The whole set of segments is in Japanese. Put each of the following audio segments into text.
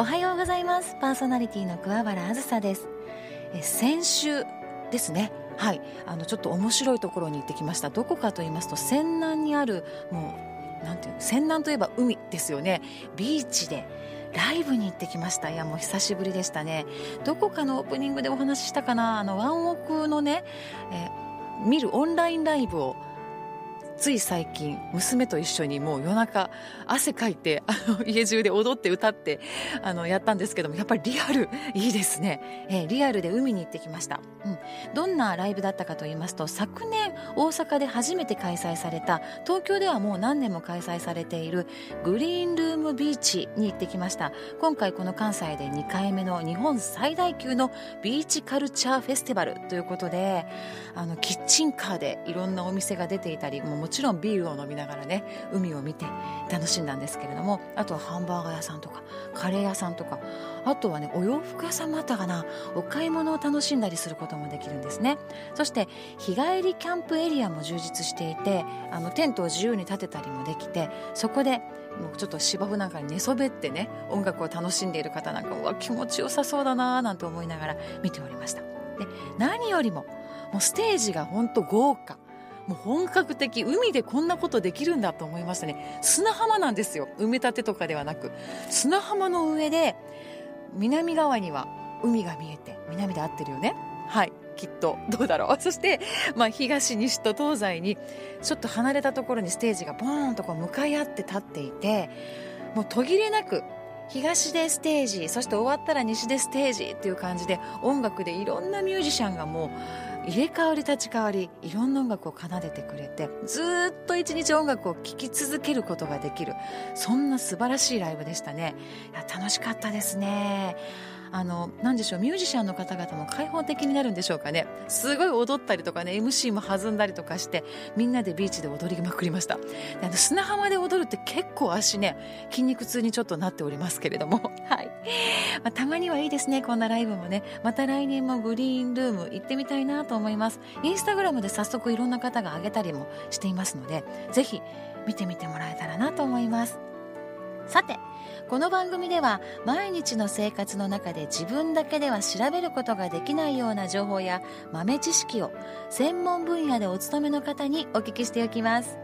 おはようございます。パーソナリティの桑原あずさです。え先週ですね。はい。あのちょっと面白いところに行ってきました。どこかと言いますと泉南にあるもうなんていう泉南といえば海ですよね。ビーチでライブに行ってきました。いやもう久しぶりでしたね。どこかのオープニングでお話ししたかな？あのワンオクのね、え見るオンラインライブをつい最近娘と一緒にもう夜中汗かいてあの 家中で踊って歌ってあのやったんですけどもやっぱりリアルいいですね、えー、リアルで海に行ってきました、うん、どんなライブだったかと言いますと昨年大阪で初めて開催された東京ではもう何年も開催されているグリーンルームビーチに行ってきました。今回この関西で2回目の日本最大級のビーチカルチャーフェスティバルということであのキッチンカーでいろんなお店が出ていたりもうもちろんビールを飲みながらね海を見て楽しんだんですけれどもあとはハンバーガー屋さんとかカレー屋さんとかあとはねお洋服屋さんもあったかな。お買い物を楽しんだりすることもできるんですね。そして日帰りキャンプエリアも充実していてあのテントを自由に立てたりもできてそこでもうちょっと芝生なんかに寝そべってね音楽を楽しんでいる方なんかうわ気持ちよさそうだななんて思いながら見ておりました。で何よりももうステージが本当豪華。もう本格的海でこんなことできるんだと思いましたね。砂浜なんですよ。埋め立てとかではなく。砂浜の上で南側には海が見えて南で合ってるよね。はい。きっと。どうだろう。そして、まあ、東西と東西にちょっと離れたところにステージがボーンとこう向かい合って立っていてもう途切れなく東でステージそして終わったら西でステージっていう感じで音楽でいろんなミュージシャンがもう入れ替わり立ち替わりいろんな音楽を奏でてくれてずっと一日音楽を聴き続けることができる。そんな素晴らしいライブでしたね。楽しかったですね。あの何でしょうミュージシャンの方々も開放的になるんでしょうかね。すごい踊ったりとかね MC も弾んだりとかしてみんなでビーチで踊りまくりました。であの砂浜で踊るって結構足ね筋肉痛にちょっとなっておりますけれども。はい、まあ、たまにはいいですねこんなライブもね。また来年もグリーンルーム行ってみたいなと思います。インスタグラムで早速いろんな方が上げたりもしていますのでぜひ見てみてもらえたらなと思いますさてこの番組では毎日の生活の中で自分だけでは調べることができないような情報や豆知識を専門分野でお勤めの方にお聞きしておきます。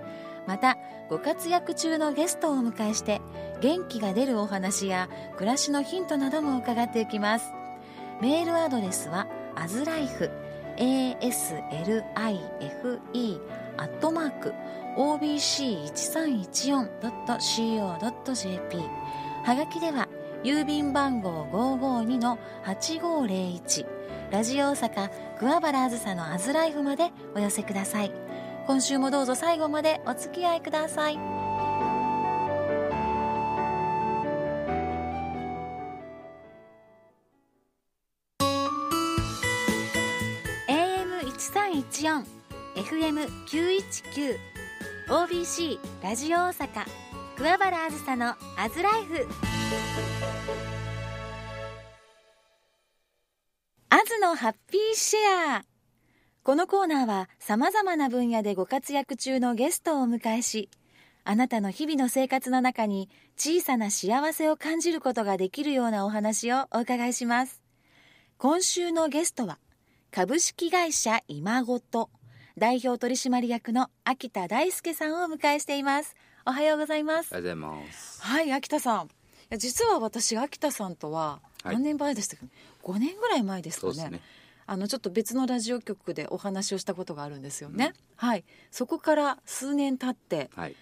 またご活躍中のゲストをお迎えして元気が出るお話や暮らしのヒントなども伺っていきます。メールアドレスはアズライフ aslife アットマーク obc1314.co.jp はがきでは郵便番号552-8501ラジオ大阪桑原あずさのアズライフまでお寄せください。今週もどうぞ最後までお付き合いください。AM1314 FM919 OBC ラジオ大阪桑原あずさのアズライフアズのハッピーシェア。このコーナーは様々な分野でご活躍中のゲストをお迎えしあなたの日々の生活の中に小さな幸せを感じることができるようなお話をお伺いします。今週のゲストは株式会社今ごと。代表取締役の秋田大輔さんをお迎えしています。おはようございます。おはようございます。はい秋田さん。いや実は私秋田さんとは何年前でしたか、はい、5年ぐらい前ですかね、ね、あのちょっと別のラジオ局でお話をしたことがあるんですよね、うん、はい。そこから数年経って、はい、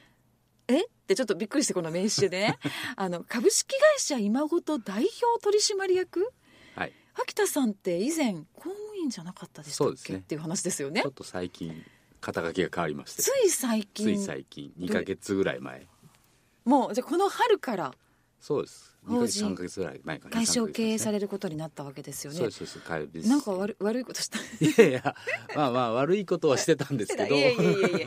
え？ってちょっとびっくりしてこの名刺でね。あの株式会社今ごと代表取締役？はい。秋田さんって以前公務員じゃなかったでしたっけ、ね、っていう話ですよね。ちょっと最近肩書きが変わりまして。つい最近。つい最近。2か月ぐらい前。もうじゃあこの春から。そうです。2か月3か月ぐらい前から、会社を経営されることになったわけですよね。そうです。そうです。なんか悪悪いことした。いやいやまあまあ悪いことはしてたんですけど。いやいやいやいや。い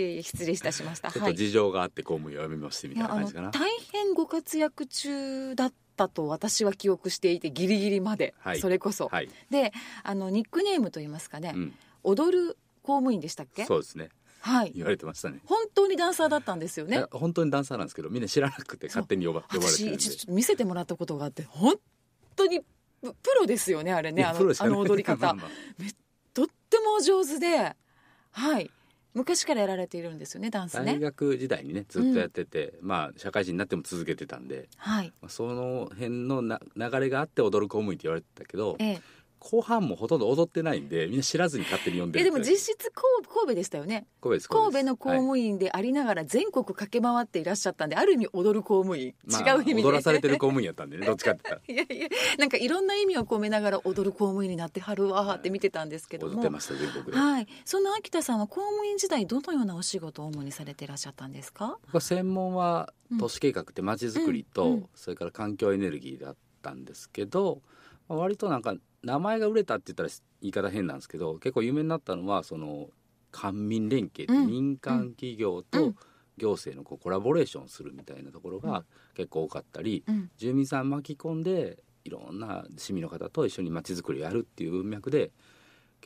やいや失礼いたしました。ちょっと事情があって公務員を辞めましてみたいな感じかな、大変ご活躍中だったと私は記憶していてギリギリまで、はい、それこそ、はい、であのニックネームといいますかね、うん、踊る公務員でしたっけ？そうですね。はい。言われてましたね、本当にダンサーだったんですよね。本当にダンサーなんですけどみんな知らなくて勝手に呼ば呼ばれてる見せてもらったことがあって本当にププロですよねあれねあのあの踊り方。まあまあ。とってもお上手ではい昔からやられているんですよねダンス大ね学時代にねずっとやってて、まあ社会人になっても続けてたんで、はい。まあ、その辺のな流れがあって踊る公務員って言われてたけどええ後半もほとんど踊ってないんでみんな知らずに勝手に呼んでえでも実質神神戸でしたよね。神戸です神戸の公はい。務員でありながら全国駆け回っていらっしゃったんである意味踊る公務員、まあ違う意味で。踊らされてる公務員やったんでね どっちかって言ったら。いやいやなんかいろんな意味を込めながら踊る公務員になってはるわーって見てたんですけども。踊ってました全国で、はい。そんな秋田さんは公務員時代どのようなお仕事を主にされていらっしゃったんですか？専門はうん。都市計画ってまちづくりと、うん。うん。それから環境エネルギーだったんですけど、まあ割となんか名前が売れたって言ったら言い方変なんですけど結構有名になったのはその官民連携うん。民間企業うとん。行政のこうコラボレーションするみたいなところうん。が結構多かったり、うん。住民さん巻き込んでいろんな市民の方と一緒にまちづくりをやるっていう文脈で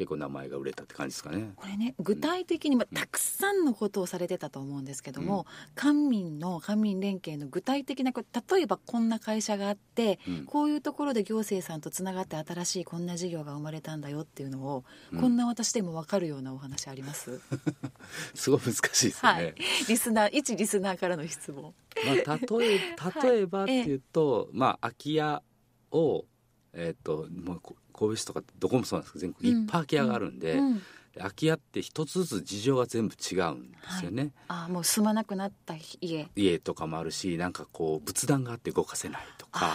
結構名前が売れたって感じですかね。これね具体的に、まあ、たくさんのことをされてたと思うんですけども、官民の官民連携の具体的なこ例えばこんな会社があってうん。こういうところで行政さんとつながって新しいこんな事業が生まれたんだよっていうのを、うん。こんな私でも分かるようなお話あります、すごい難しいですよね。はい。リスナー一リスナーからの質問。まあ、例え 例えばっていうと、まあ空き家をえっ、ともうこ神戸市とかどこもそうなんですけど全国いっぱい空き家があるんで、うん、で空き家って一つずつ事情が全部違うんですよね、あもう住まなくなった家。家とかもあるしなんかこう仏壇があって動かせないとか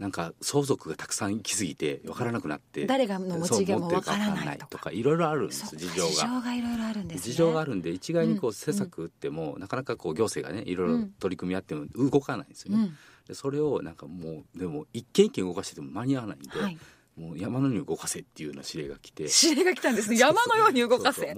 なんか相続がたくさん行き過ぎて分からなくなって誰がの持ち家もそう持分からないとかいろいろあるんです事情が。事情がいろいろあるんですね。事情があるんで一概にこうん。う施策打っても、なかなかこう行政がねいろいろうん。取り組みやっても動かないんですよね。うん。でそれをなんかもうでも一軒一軒動かしてても間に合わないんで、はいもう山のように動かせっていうような指令が来て。指令が来たんですね。山のように動かせ。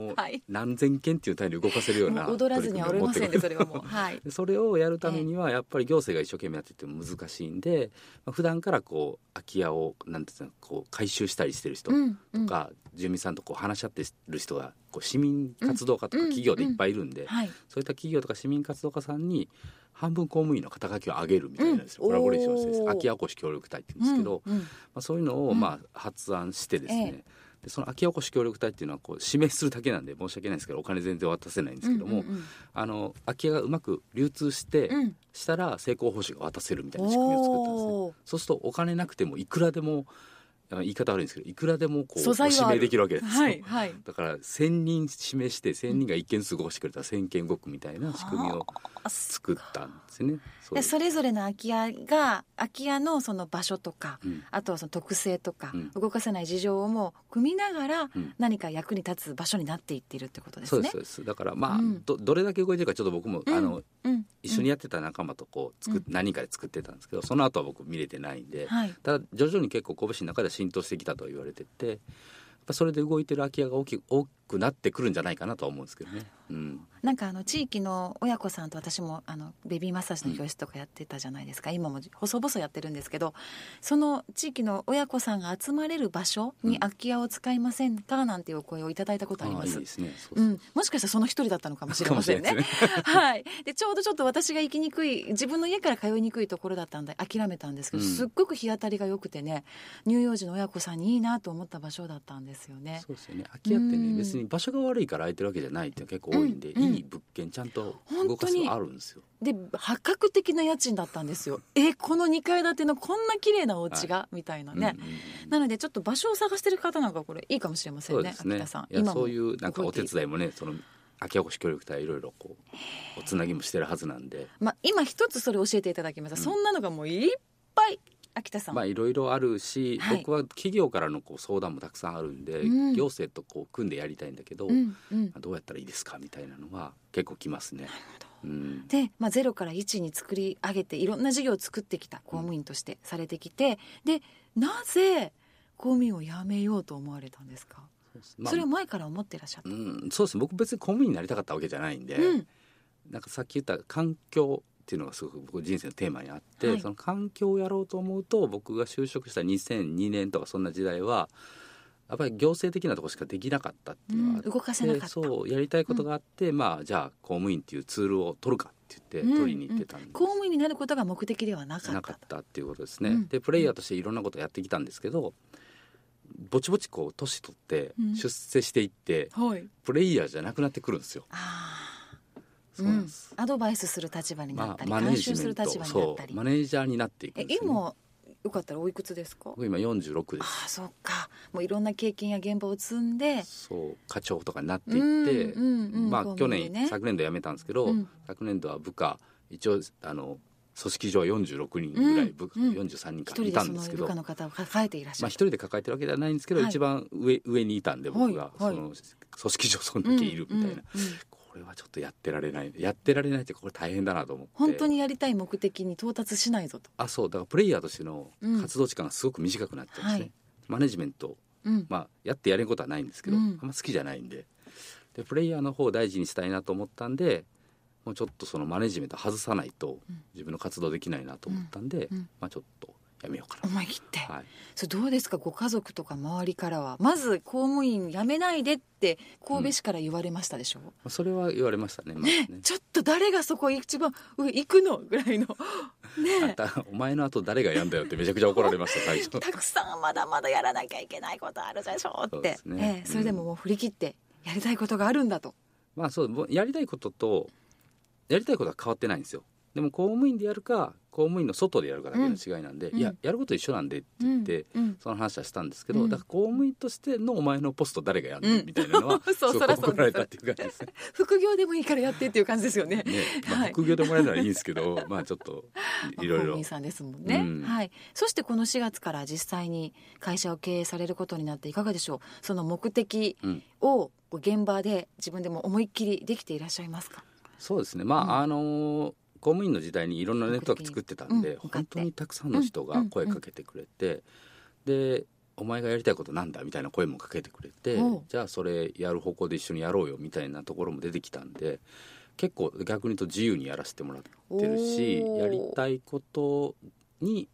何千件っていう単位で動かせるような踊らずにはおりませんねそれはもう。う はい。でそれをやるためにはやっぱり行政が一生懸命やってても難しいんで、まあ、普段からこう空き家をなんていうのこう回収したりしてる人うんとか、住民さんとこう話し合ってる人がこう市民活動家とかうん企業でいっぱいいるんで、はい。そういった企業とか市民活動家さんに半分公務員の肩書きを上げるみたいなんですよ、うん。コラボレーションしてです。空き家おこし協力隊って言うんですけど、うんうん。まあ、そういうのをうんまあ発案してですね、えでその空き家おこし協力隊っていうのはこう指名するだけなんで申し訳ないんですけどお金全然渡せないんですけども、うんうんあの空き家がうまく流通して、うん。うんしたら成功報酬が渡せるみたいな仕組みを作ったんですね。そうするとお金なくてもいくらでもあ言い方悪いんですけどいくらでもこう素材指名できるわけですよ、はいはい。だから1,000人指名して1,000人が一件数動かしてくれたら1,000件動くみたいな仕組みをあ作ったんですね。そそれぞれの空き家が空き家のその場所とかうん。あとはその特性とか、うん。動かせない事情をも組みながらうん。何か役に立つ場所になっていっているってことですね。そうです。そうです。だからまあ、うん。どどれだけ動いてるかちょっと僕も、うん。あのうん、一緒にやってた仲間とこう作っ、うん。何人かで作ってたんですけどその後は僕見れてないんで、はい、ただ徐々に結構神戸市の中では浸透してきたと言われててぱそれで動いてる空き家が大き多くなってくるんじゃないかなとは思うんですけどね。うん。なんかあの地域の親子さんと私もあのベビーマッサージの教室とかやってたじゃないですか、今も細々やってるんですけどその地域の親子さんが集まれる場所に空き家を使いませんかなんていうお声をいただいたことあります。もしかしたらその一人だったのかもしれませんね。はい。でちょうどちょっと私が行きにくい自分の家から通いにくいところだったんで諦めたんですけど、うん。すっごく日当たりが良くてね乳幼児の親子さんにいいなと思った場所だったんですよね。そうですよね空き家ってうんね別に場所が悪いから空いてるわけじゃないって結構多いんで、うんうんいい物件ちゃんと動かすのあるんですよ。で破格的な家賃だったんですよ。えこの2階建てのこんな綺麗なお家が、みたいなね。うんうんうんなのでちょっと場所を探してる方なんかこれいいかもしれませんね。ね秋田さんいやもそういうなんかお手伝いもねその空き家おこし協力隊いろいろこうおつなぎもしてるはずなんでまあ今一つそれ教えていただきました。うんそんなのがもういっぱい秋田さん。まあいろいろあるし、はい。僕は企業からのこう相談もたくさんあるんで、うん。行政とこう組んでやりたいんだけど、うんうん。どうやったらいいですかみたいなのは結構きますね。うん、で、まあ、ゼロから1に作り上げていろんな事業を作ってきた公務員としてされてきてでなぜ公務員を辞めようと思われたんですか、まあそれを前から思ってらっしゃった、うん、そうです。ね僕別に公務員になりたかったわけじゃないんで、うん。なんかさっき言った環境っていうのがすごく僕人生のテーマにあって、はい。その環境をやろうと思うと僕が就職した2002年とかそんな時代はやっぱり行政的なところしかできなかったっていうのがあって、うん動かせなかった。そうやりたいことがあって、まあじゃあ公務員っていうツールを取るかって言って取りに行ってたんです、公務員になることが目的ではなかった。なかったっていうことですね、うん。でプレイヤーとしていろんなことをやってきたんですけどぼちぼちこう年取ってうん。出世していって、はい。プレイヤーじゃなくなってくるんですよ。あそうなんです、アドバイスする立場になったり、まあ、マネージ監修する立場になったり。マネージャーになっていくね、今よかったらおいくつですか？僕今46です。ああそうか。もういろんな経験や現場を積んで。そう課長とかになっていって、うんうんうんまあね。年、昨年度辞めたんですけど、うん。昨年度は部下一応あの組織上は46人ぐらい部下、うん。うん43人一かいたんですけど、部下の方を抱えていらっしゃまあ、る一人で抱えてるわけではないんですけど、はい。一番上上にいたんで僕が、はいはい。その組織上そんだけいるみたいな、うんうんうんこれはちょっとやってられない。やってられないってこれ大変だなと思って。本当にやりたい目的に到達しないぞと、あそう。だからプレイヤーとしての活動時間がすごく短くなっちゃうんですね、はい。マネジメントうん。まあ、やってやれることはないんですけど、うん。あんま好きじゃないんで。でプレイヤーの方を大事にしたいなと思ったんでもうちょっとそのマネジメント外さないとうん。自分の活動できないなと思ったんで、うん。うん。まあ、ちょっとやめようかな、思い切って、はい、それどうですか？ご家族とか周りからは。まず公務員辞めないでって神戸市から言われましたでしょ、まあそれは言われましたね,、まあね。ちょっと誰がそこ一番上行くの？ぐらいの。あんねたお前の後誰がやんだよってめちゃくちゃ怒られました最初たくさんまだまだやらなきゃいけないことあるでしょって。そうですね。ええそれでももう振り切ってやりたいことがあるんだと、まあそうやりたいこととやりたいことは変わってないんですよでも公務員でやるか公務員の外でやるかだけの違いなんで、うん。いややること一緒なんでって言って、うん。その話はしたんですけど、うん。だから公務員としてのお前のポスト誰がやんねん。みたいなのは、う んそうそう怒られたっていう感じですね。副業でもいいからやってっていう感じですよね。ねまあはい。副業でもらえるならいいんですけど、まあちょっといろいろ。公務員さんですもんね、うん。はい。そしてこの4月から実際に会社を経営されることになっていかがでしょう？その目的うん。を現場で自分でも思いっきりできていらっしゃいますか？そうですね。まあ、うん。あのー公務員の時代にいろんなネットワーク作ってたんで、うん本当にたくさんの人が声かけてくれて、でお前がやりたいことなんだみたいな声もかけてくれてじゃあそれやる方向で一緒にやろうよみたいなところも出てきたんで結構逆に言うと自由にやらせてもらってるしやりたいことに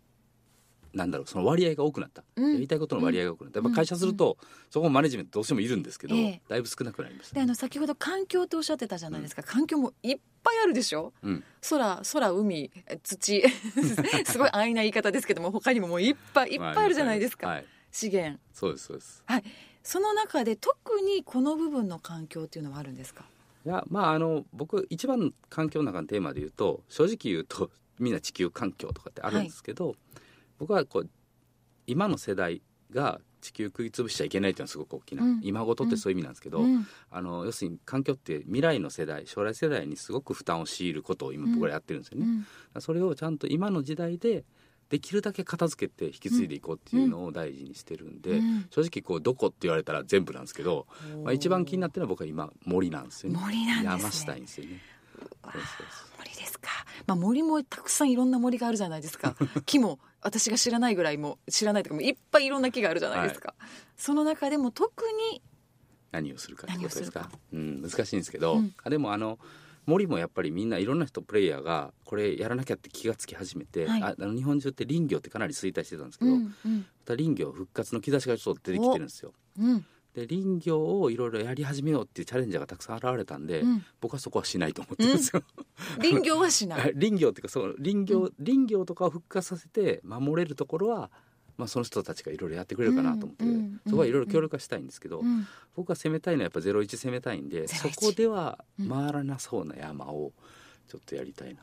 なんだろうその割合が多くなった、うん。やりたいことの割合が多くなった。やっぱ会社すると、そこもマネジメントどうしてもいるんですけど、ええ。だいぶ少なくなりました。ね、であの先ほど環境っておっしゃってたじゃないですか、環境もいっぱいあるでしょ？うん。空空海土。すごい安易な言い方ですけども他にももういっぱいいっぱいあるじゃないですか、はい、資源。そうですそうです。はい。その中で特にこの部分の環境っていうのはあるんですか？いやまああの僕一番の環境の中のテーマで言うと正直言うとみんな地球環境とかってあるんですけど、僕はこう今の世代が地球食い潰しちゃいけないっていうのはすごく大きな、うん。今ごとってそういう意味なんですけど、うん。あの要するに環境って未来の世代将来世代にすごく負担を強いることを今僕らやってるんですよね、うん。それをちゃんと今の時代でできるだけ片付けて引き継いでいこうっていうのを大事にしてるんで、うん。正直こうどこって言われたら全部なんですけど、まあ、一番気になってるのは僕は今森なんですよね。森なんですね。山したいんですよねわあそうそうそ森ですか、まあ、森もたくさんいろんな森があるじゃないですか。木も私が知らないぐらいも知らないとかもいっぱいいろんな木があるじゃないですか、その中でも特に何をするかってことですか？うん、難しいんですけど、うん。あでもあの森もやっぱりみんないろんな人プレイヤーがこれやらなきゃって気がつき始めて、はい。ああの日本中って林業ってかなり衰退してたんですけど、うんまうん。た林業復活の兆しがちょっと出てきてるんですよ。うんで林業をいろいろやり始めようっていうチャレンジャーがたくさん現れたんで、うん。僕はそこはしないと思ってるんですよ。林業はしない。林業っていうかその林業、林業とかを復活させて守れるところは、まあ、その人たちがいろいろやってくれるかなと思って、うんうんそこはいろいろ協力はしたいんですけど、うん。僕が攻めたいのはやっぱ01攻めたいんでそ01こではうん。回らなそうな山をちょっとやりたいな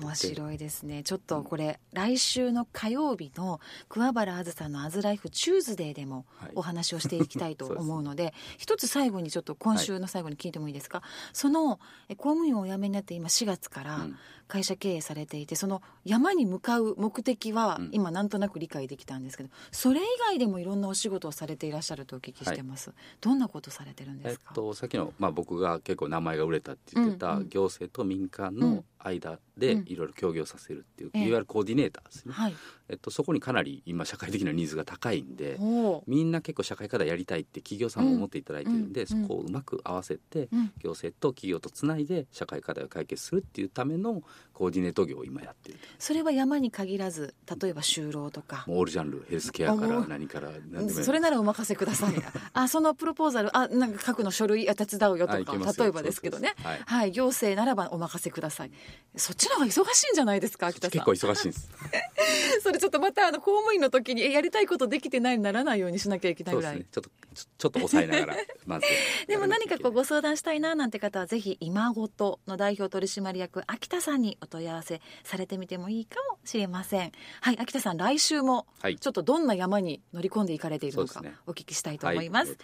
面白いですね。ちょっとこれ来週の火曜日の桑原あずさの「アズライフチューズデー」でもはい。お話をしていきたいと思うので 一つ最後にちょっと今週の最後に聞いてもいいですか、そのえ公務員をお辞めになって今4月からうん。会社経営されていてその山に向かう目的はうん。今なんとなく理解できたんですけどそれ以外でもいろんなお仕事をされていらっしゃるとお聞きしてます、どんなことされてるんえっですか、と、さっきの、まあ、僕が結構名前が売れたって言ってた、うんうん。行政と民間うん。の間でうん。いろいろ協業させるっていう、ええ。いわゆるコーディネーターですね、はい。えっと、そこにかなり今社会的なニーズが高いんでみんな結構社会課題やりたいって企業さんも思っていただいてるんで、うん。うん。そこをうまく合わせてうん。行政と企業とつないで社会課題を解決するっていうためのコーディネート業を今やってるそれは山に限らず例えば就労とか。オールジャンルヘルスケアから何から何でもそれならお任せください。あそのプロポーザルあなんか書くの書類あ手伝うよとか。例えばですけどね。はい、はい、行政ならばお任せください。そっちの方が忙しいんじゃないですか秋田さん。結構忙しいんです。それちょっとまたあの公務員の時にやりたいことできてないにならないようにしなきゃいけないぐらい、ね、ちょっとちょっと抑えながら まず。でも何かこうご相談したいななんて方はぜひ今ごとの代表取締役秋田さんにお問い合わせされてみてもいいかもしれません。はい秋田さん来週もちょっとどんな山に乗り込んでいかれているのかお聞きしたいと思います。はい、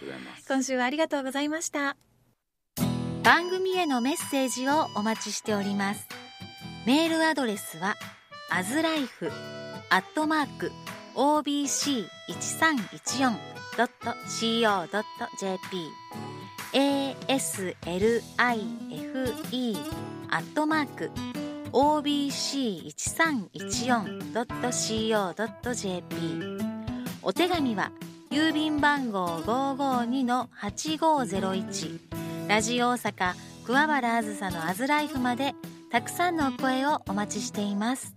今週はありがとうございました。番組へのメッセージをお待ちしております。メールアドレスはアズライフアットマーク obc1314.co.jp aslife アットマーク obc1314.co.jp お手紙は郵便番号552-8501ラジオ大阪桑原あずさのアズライフまでたくさんのお声をお待ちしています。